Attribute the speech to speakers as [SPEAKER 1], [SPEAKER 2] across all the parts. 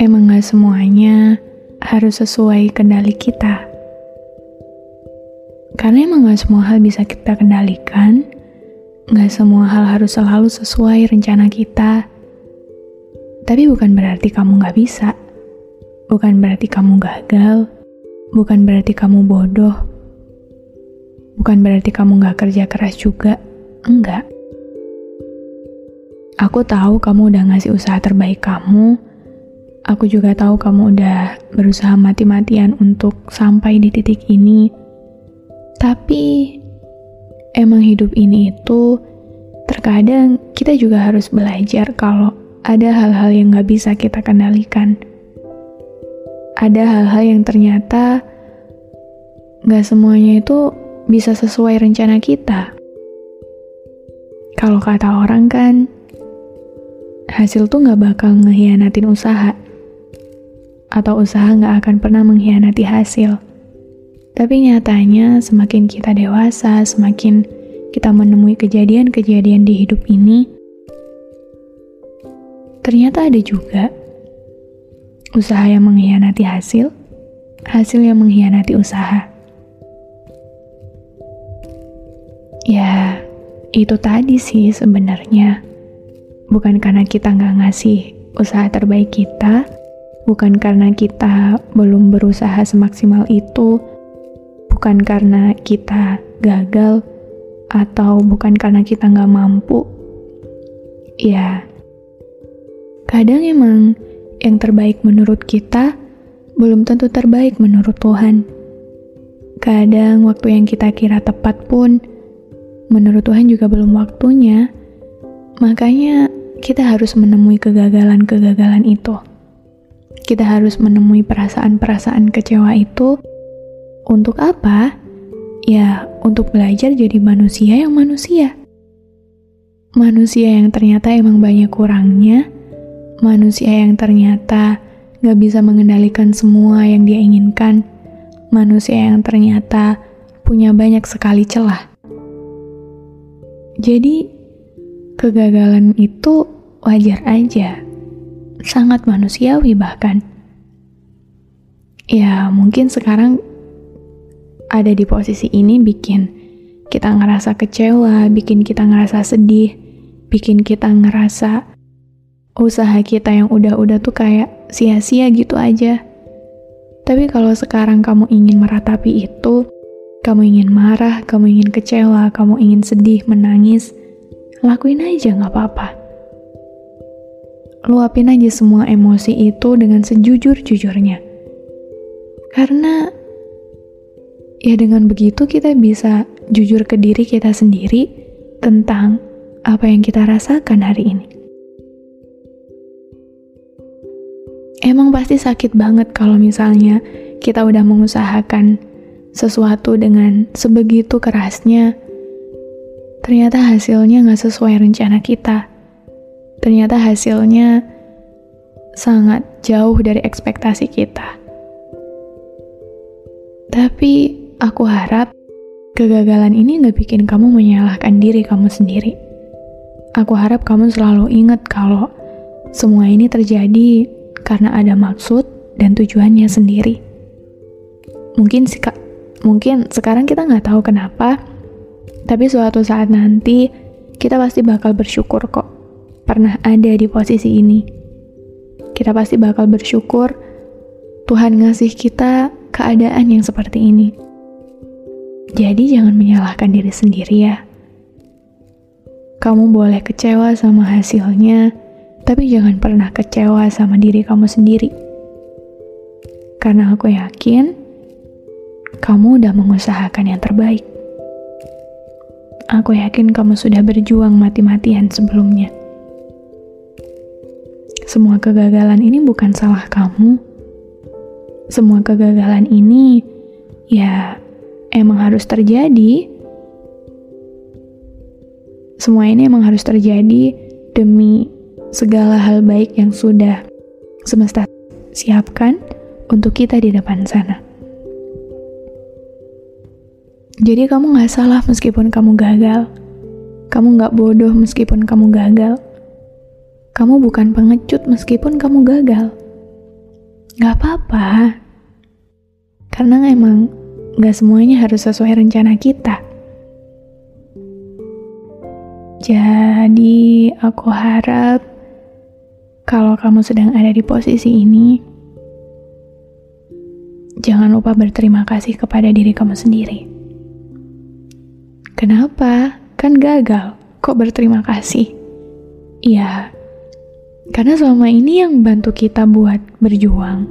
[SPEAKER 1] Emang gak semuanya harus sesuai kendali kita? Karena emang gak semua hal bisa kita kendalikan, gak semua hal harus selalu sesuai rencana kita. Tapi bukan berarti kamu gak bisa. Bukan berarti kamu gagal. Bukan berarti kamu bodoh. Bukan berarti kamu gak kerja keras juga. Enggak. Aku tahu kamu udah ngasih usaha terbaik kamu, Aku juga tahu kamu udah berusaha mati-matian untuk sampai di titik ini. Tapi emang hidup ini itu terkadang kita juga harus belajar kalau ada hal-hal yang gak bisa kita kendalikan. Ada hal-hal yang ternyata gak semuanya itu bisa sesuai rencana kita. Kalau kata orang kan, hasil tuh gak bakal ngehianatin usaha atau usaha nggak akan pernah mengkhianati hasil. Tapi nyatanya semakin kita dewasa, semakin kita menemui kejadian-kejadian di hidup ini, ternyata ada juga usaha yang mengkhianati hasil, hasil yang mengkhianati usaha. Ya, itu tadi sih sebenarnya. Bukan karena kita nggak ngasih usaha terbaik kita, bukan karena kita belum berusaha semaksimal itu, bukan karena kita gagal, atau bukan karena kita nggak mampu. Ya, kadang emang yang terbaik menurut kita belum tentu terbaik menurut Tuhan. Kadang waktu yang kita kira tepat pun menurut Tuhan juga belum waktunya. Makanya kita harus menemui kegagalan-kegagalan itu kita harus menemui perasaan-perasaan kecewa itu untuk apa? Ya, untuk belajar jadi manusia yang manusia. Manusia yang ternyata emang banyak kurangnya, manusia yang ternyata gak bisa mengendalikan semua yang dia inginkan, manusia yang ternyata punya banyak sekali celah. Jadi, kegagalan itu wajar aja sangat manusiawi bahkan. Ya, mungkin sekarang ada di posisi ini bikin kita ngerasa kecewa, bikin kita ngerasa sedih, bikin kita ngerasa usaha kita yang udah-udah tuh kayak sia-sia gitu aja. Tapi kalau sekarang kamu ingin meratapi itu, kamu ingin marah, kamu ingin kecewa, kamu ingin sedih, menangis, lakuin aja gak apa-apa luapin aja semua emosi itu dengan sejujur-jujurnya. Karena ya dengan begitu kita bisa jujur ke diri kita sendiri tentang apa yang kita rasakan hari ini. Emang pasti sakit banget kalau misalnya kita udah mengusahakan sesuatu dengan sebegitu kerasnya, ternyata hasilnya nggak sesuai rencana kita ternyata hasilnya sangat jauh dari ekspektasi kita. Tapi aku harap kegagalan ini gak bikin kamu menyalahkan diri kamu sendiri. Aku harap kamu selalu ingat kalau semua ini terjadi karena ada maksud dan tujuannya sendiri. Mungkin sih mungkin sekarang kita nggak tahu kenapa, tapi suatu saat nanti kita pasti bakal bersyukur kok pernah ada di posisi ini. Kita pasti bakal bersyukur Tuhan ngasih kita keadaan yang seperti ini. Jadi jangan menyalahkan diri sendiri ya. Kamu boleh kecewa sama hasilnya, tapi jangan pernah kecewa sama diri kamu sendiri. Karena aku yakin kamu udah mengusahakan yang terbaik. Aku yakin kamu sudah berjuang mati-matian sebelumnya. Semua kegagalan ini bukan salah kamu. Semua kegagalan ini, ya, emang harus terjadi. Semua ini emang harus terjadi demi segala hal baik yang sudah semesta siapkan untuk kita di depan sana. Jadi kamu gak salah meskipun kamu gagal. Kamu gak bodoh meskipun kamu gagal. Kamu bukan pengecut meskipun kamu gagal. Gak apa-apa. Karena emang gak semuanya harus sesuai rencana kita. Jadi aku harap kalau kamu sedang ada di posisi ini, jangan lupa berterima kasih kepada diri kamu sendiri. Kenapa? Kan gagal. Kok berterima kasih? Iya, karena selama ini yang bantu kita buat berjuang,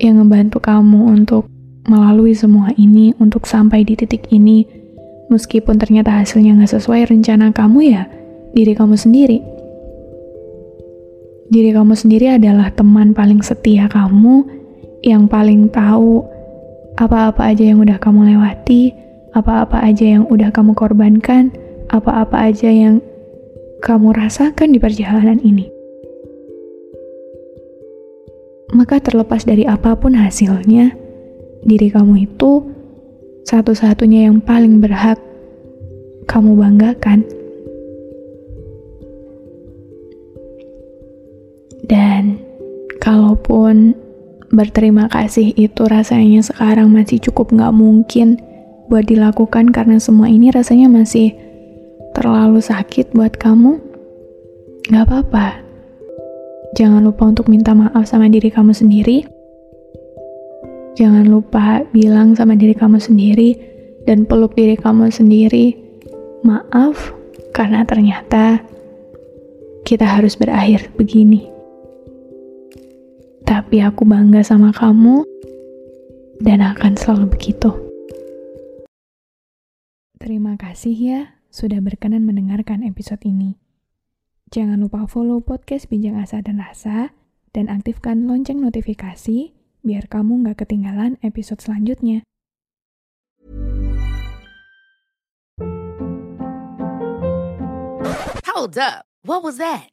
[SPEAKER 1] yang ngebantu kamu untuk melalui semua ini, untuk sampai di titik ini, meskipun ternyata hasilnya nggak sesuai rencana kamu ya, diri kamu sendiri. Diri kamu sendiri adalah teman paling setia kamu, yang paling tahu apa-apa aja yang udah kamu lewati, apa-apa aja yang udah kamu korbankan, apa-apa aja yang kamu rasakan di perjalanan ini. Maka terlepas dari apa pun hasilnya, diri kamu itu satu-satunya yang paling berhak kamu banggakan. Dan kalaupun berterima kasih itu rasanya sekarang masih cukup nggak mungkin, buat dilakukan karena semua ini rasanya masih terlalu sakit buat kamu, gak apa-apa. Jangan lupa untuk minta maaf sama diri kamu sendiri. Jangan lupa bilang sama diri kamu sendiri dan peluk diri kamu sendiri. Maaf, karena ternyata kita harus berakhir begini. Tapi aku bangga sama kamu dan akan selalu begitu. Terima kasih ya sudah berkenan mendengarkan episode ini. Jangan lupa follow podcast Bincang Asa dan Rasa dan aktifkan lonceng notifikasi biar kamu nggak ketinggalan episode selanjutnya.
[SPEAKER 2] Hold up. What was that?